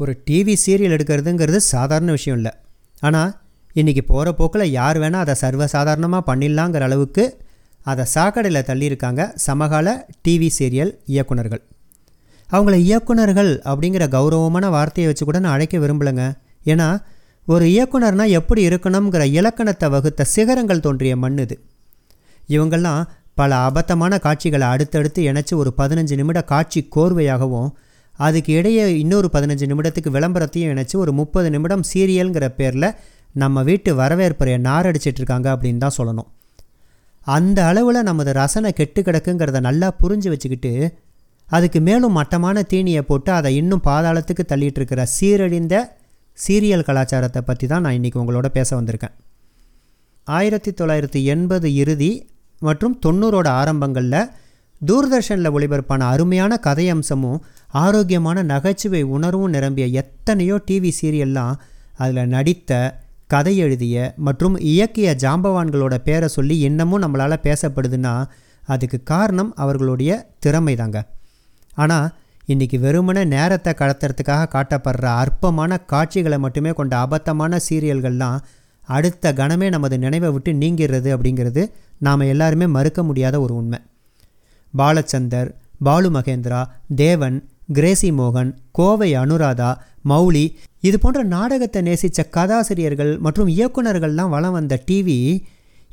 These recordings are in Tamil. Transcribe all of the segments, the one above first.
ஒரு டிவி சீரியல் எடுக்கிறதுங்கிறது சாதாரண விஷயம் இல்லை. ஆனால் இன்றைக்கி போகிற போக்கில் யார் வேணால் அதை சர்வசாதாரணமாக பண்ணிடலாங்கிற அளவுக்கு அதை சாக்கடையில் தள்ளியிருக்காங்க சமகால டிவி சீரியல் இயக்குனர்கள். அவங்கள இயக்குனர்கள் அப்படிங்கிற கௌரவமான வார்த்தையை வச்சு கூட நான் அழைக்க விரும்பலைங்க. ஏன்னா ஒரு இயக்குனர்னால் எப்படி இருக்கணுங்கிற இலக்கணத்தை வகுத்த சிகரங்கள் தோன்றிய மண் இது. இவங்கள்லாம் பல அபத்தமான காட்சிகளை அடுத்தடுத்து இணைச்சி ஒரு பதினஞ்சு நிமிட காட்சி கோர்வையாகவும் அதுக்கு இடையே இன்னொரு பதினஞ்சு நிமிடத்துக்கு விளம்பரத்தையும் இணைச்சி ஒரு முப்பது நிமிடம் சீரியல்ங்கிற பேரில் நம்ம வீட்டு வரவேற்புறையை நாரடிச்சிட்டு இருக்காங்க அப்படின்னு தான் சொல்லணும். அந்த அளவில் நமது ரசனை கெட்டு கிடக்குங்கிறத நல்லா புரிஞ்சு வச்சுக்கிட்டு அதுக்கு மேலும் மட்டமான தீனியை போட்டு அதை இன்னும் பாதாளத்துக்கு தள்ளிட்டு இருக்கிற சீரழிந்த சீரியல் கலாச்சாரத்தை பற்றி தான் நான் இன்றைக்கி உங்களோட பேச வந்திருக்கேன். ஆயிரத்தி தொள்ளாயிரத்தி எண்பது இறுதி மற்றும் தொண்ணூறோட ஆரம்பங்களில் தூர்தர்ஷனில் ஒளிபரப்பான அருமையான கதையம்சமும் ஆரோக்கியமான நகைச்சுவை உணர்வும் நிரம்பிய எத்தனையோ டிவி சீரியல்லாம் அதில் நடித்த கதை எழுதிய மற்றும் இயக்கிய ஜாம்பவான்களோட பேரை சொல்லி இன்னமும் நம்மளால் பேசப்படுதுன்னா அதுக்கு காரணம் அவர்களுடைய திறமை தாங்க ஆனால் இன்றைக்கி வெறுமனே நேரத்தை கடத்துறதுக்காக காட்டப்படுற அற்பமான காட்சிகளை மட்டுமே கொண்ட அபத்தமான சீரியல்கள்லாம் அடுத்த கணமே நமது நினைவை விட்டு நீங்கிறது அப்படிங்கிறது நாம் எல்லாருமே மறுக்க முடியாத ஒரு உண்மை. பாலச்சந்தர் பாலு மகேந்திரா தேவன் கிரேசி மோகன் கோவை அனுராதா மௌலி இது போன்ற நாடகத்தை நேசித்த கதாசிரியர்கள் மற்றும் இயக்குனர்கள்லாம் வளம் வந்த டிவி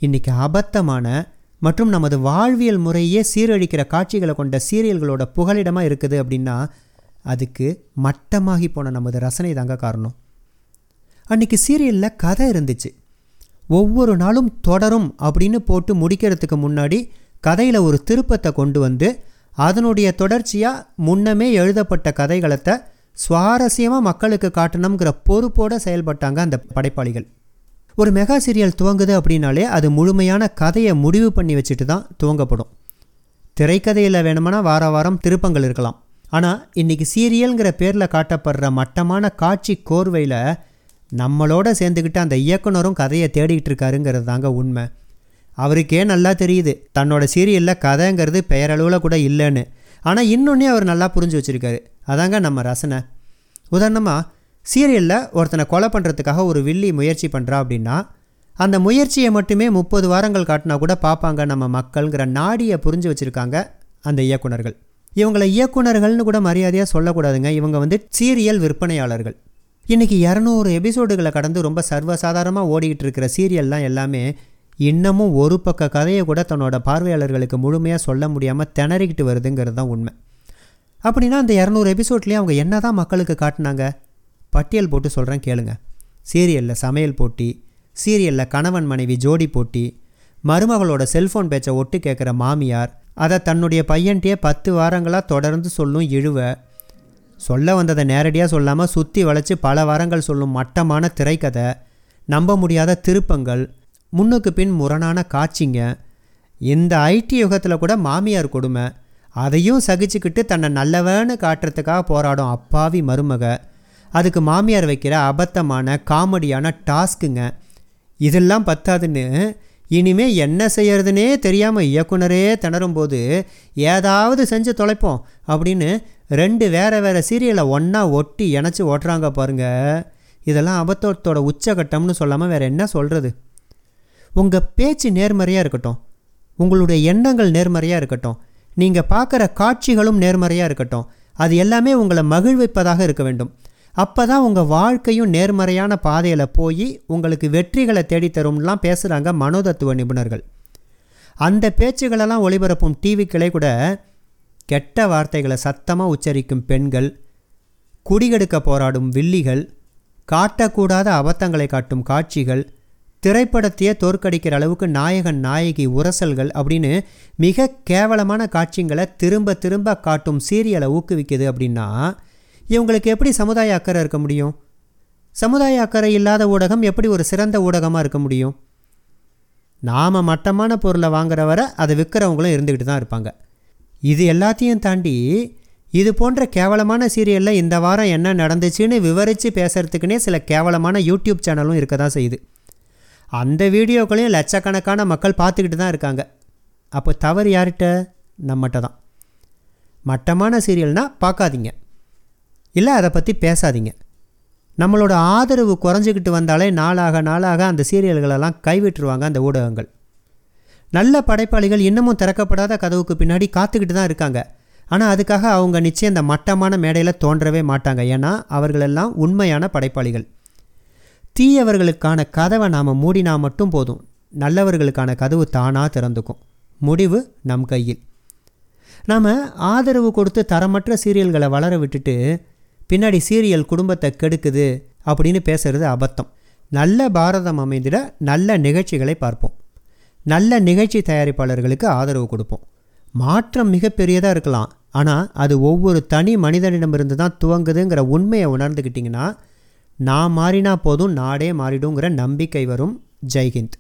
இன்றைக்கி அபத்தமான மற்றும் நமது வாழ்வியல் முறையே சீரழிக்கிற காட்சிகளை கொண்ட சீரியல்களோட புகலிடமாக இருக்குது அப்படின்னா அதுக்கு மட்டமாகி போன நமது ரசனை தாங்க காரணம். அன்றைக்கி சீரியலில் கதை இருந்துச்சு. ஒவ்வொரு நாளும் தொடரும் அப்படின்னு போட்டு முடிக்கிறதுக்கு முன்னாடி கதையில் ஒரு திருப்பத்தை கொண்டு வந்து அதனுடைய தொடர்ச்சியாக முன்னமே எழுதப்பட்ட கதைகளத்தை சுவாரஸ்யமாக மக்களுக்கு காட்டணுங்கிற பொறுப்போடு செயல்பட்டாங்க அந்த படைப்பாளிகள். ஒரு மெகா சீரியல் துவங்குது அப்படின்னாலே அது முழுமையான கதையை முடிவு பண்ணி வச்சுட்டு தான் துவங்கப்படும். திரைக்கதையில் வேணுமானா வார வாரம் திருப்பங்கள் இருக்கலாம். ஆனால் இன்றைக்கி சீரியல்ங்கிற பேரில் காட்டப்படுற மட்டமான காட்சி கோர்வையில் நம்மளோட சேர்ந்துக்கிட்டு அந்த இயக்குனரும் கதையை தேடிக்கிட்டு இருக்காருங்கிறது தாங்க உண்மை. அவருக்கே நல்லா தெரியுது. தன்னோட சீரியலில் கதைங்கிறது பெயரளவில் கூட இல்லைன்னு. ஆனால் இன்னொன்னே அவர் நல்லா புரிஞ்சு வச்சுருக்காரு. அதாங்க நம்ம ரசனை. உதாரணமாக சீரியலில் ஒருத்தனை கொலை பண்ணுறதுக்காக ஒரு வில்லி முயற்சி பண்ணுறா அப்படின்னா அந்த முயற்சியை மட்டுமே முப்பது வாரங்கள் காட்டினா கூட பார்ப்பாங்க நம்ம மக்கள்ங்கிற நாடியை புரிஞ்சு வச்சுருக்காங்க அந்த இயக்குனர்கள். இவங்களை இயக்குனர்கள்னு கூட மரியாதையாக சொல்லக்கூடாதுங்க. இவங்க வந்து சீரியல் விற்பனையாளர்கள். இன்றைக்கி இரநூறு எபிசோடுகளை கடந்து ரொம்ப சர்வசாதாரணமாக ஓடிக்கிட்டு இருக்கிற சீரியல்லாம் எல்லாமே இன்னமும் ஒரு பக்க கதையை கூட தன்னோட பார்வையாளர்களுக்கு முழுமையாக சொல்ல முடியாமல் திணறிக்கிட்டு வருதுங்கிறது தான் உண்மை. அப்படின்னா அந்த இரநூறு எபிசோட்லேயே அவங்க என்ன தான் மக்களுக்கு காட்டினாங்க? பட்டியல் போட்டு சொல்கிறேன் கேளுங்க. சீரியலில் சமையல் போட்டி சீரியலில் கணவன் மனைவி ஜோடி போட்டி மருமகளோட செல்ஃபோன் பேச்சை ஒட்டு கேட்குற மாமியார் அதை தன்னுடைய பையன்கிட்டயே பத்து வாரங்களாக தொடர்ந்து சொல்லும் இழுவ சொல்ல வந்ததை நேரடியாக சொல்லாமல் சுற்றி வளைச்சி பல வாரங்கள் சொல்லும் மட்டமான திரைக்கதை நம்ப முடியாத திருப்பங்கள் முன்னுக்கு பின் முரணான காட்சிங்க. இந்த ஐடி யுகத்தில் கூட மாமியார் கொடுமை. அதையும் சகிச்சுக்கிட்டு தன்னை நல்லவன்னு காட்டுறதுக்காக போராடும் அப்பாவி மருமக. அதுக்கு மாமியார் வைக்கிற அபத்தமான காமெடியான டாஸ்க்குங்க. இதெல்லாம் பத்தாதுன்னு இனிமே என்ன செய்யறதுனே தெரியாமல் இயக்குனரே திணறும்போது ஏதாவது செஞ்சு தொலைப்போம் அப்படின்னு ரெண்டு வேறு வேறு சீரியலை ஒன்றா ஒட்டி இணைச்சி ஓட்டுறாங்க பாருங்க. இதெல்லாம் அபத்தத்தோட உச்சகட்டம்னு சொல்லாமல் வேறு என்ன சொல்கிறது உங்கள் பேச்சு நேர்மறையாக இருக்கட்டும். உங்களுடைய எண்ணங்கள் நேர்மறையாக இருக்கட்டும். நீங்கள் பார்க்குற காட்சிகளும் நேர்மறையாக இருக்கட்டும். அது எல்லாமே உங்களை மகிழ்விப்பதாக இருக்க வேண்டும். அப்போ தான் உங்கள் வாழ்க்கையும் நேர்மறையான பாதையில் போய் உங்களுக்கு வெற்றிகளை தேடித்தரும்லாம் பேசுகிறாங்க மனோதத்துவ நிபுணர்கள். அந்த பேச்சுகளெல்லாம் ஒளிபரப்பும் டிவிக்களே கூட கெட்ட வார்த்தைகளை சத்தமாக உச்சரிக்கும் பெண்கள் குடிகெடுக்க போராடும் வில்லிகள் காட்டக்கூடாத அபத்தங்களை காட்டும் காட்சிகள் திரைப்படத்தையே தோற்கடிக்கிற அளவுக்கு நாயகன் நாயகி உரசல்கள் அப்படின்னு மிக கேவலமான காட்சிங்களை திரும்ப திரும்ப காட்டும் சீரியலை ஊக்குவிக்குது அப்படின்னா இவங்களுக்கு எப்படி சமுதாய அக்கறை இருக்க முடியும்? சமுதாய அக்கறை இல்லாத ஊடகம் எப்படி ஒரு சிறந்த ஊடகமாக இருக்க முடியும்? நாம் மட்டமான பொருளை வாங்குற வரை அதை விற்கிறவங்களும் இருந்துக்கிட்டு தான் இருப்பாங்க. இது எல்லாத்தையும் தாண்டி இது போன்ற கேவலமான சீரியலில் இந்த வாரம் என்ன நடந்துச்சுன்னு விவரித்து பேசுகிறதுக்குனே சில கேவலமான யூடியூப் சேனலும் இருக்க தான் செய்யுது. அந்த வீடியோக்களையும் லட்சக்கணக்கான மக்கள் பார்த்துக்கிட்டு தான் இருக்காங்க. அப்போ தவறு யார்கிட்ட? நம்மகிட்ட தான். மட்டமான சீரியல்னால் பார்க்காதீங்க. இல்லை அதை பற்றி பேசாதீங்க. நம்மளோட ஆதரவு குறைஞ்சிக்கிட்டு வந்தாலே நாளாக நாளாக அந்த சீரியல்களெல்லாம் கைவிட்டுருவாங்க அந்த ஊடகங்கள். நல்ல படைப்பாளிகள் இன்னமும் திறக்கப்படாத கதவுக்கு பின்னாடி காத்துக்கிட்டு தான் இருக்காங்க. ஆனால் அதுக்காக அவங்க நிச்சயம் இந்த மட்டமான மேடையில் தோன்றவே மாட்டாங்க. ஏன்னா அவர்களெல்லாம் உண்மையான படைப்பாளிகள். தீயவர்களுக்கான கதவை நாம் மூடினா மட்டும் போதும். நல்லவர்களுக்கான கதவு தானாக திறந்துக்கும். முடிவு நம் கையில். நாம் ஆதரவு கொடுத்து தரமற்ற சீரியல்களை வளர விட்டுட்டு பின்னாடி சீரியல் குடும்பத்தை கெடுக்குது அப்படின்னு பேசுகிறது அபத்தம். நல்ல பாரதம் அமைந்திட நல்ல நிகழ்ச்சிகளை பார்ப்போம். நல்ல நிகழ்ச்சி தயாரிப்பாளர்களுக்கு ஆதரவு கொடுப்போம். மாற்றம் மிகப்பெரியதாக இருக்கலாம். ஆனால் அது ஒவ்வொரு தனி மனிதனிடமிருந்து தான் துவங்குதுங்கிற உண்மையை உணர்ந்துக்கிட்டிங்கன்னா நான் மாறினா போதும் நாடே மாறிடுங்கிற நம்பிக்கை வரும். ஜெய்ஹிந்த்.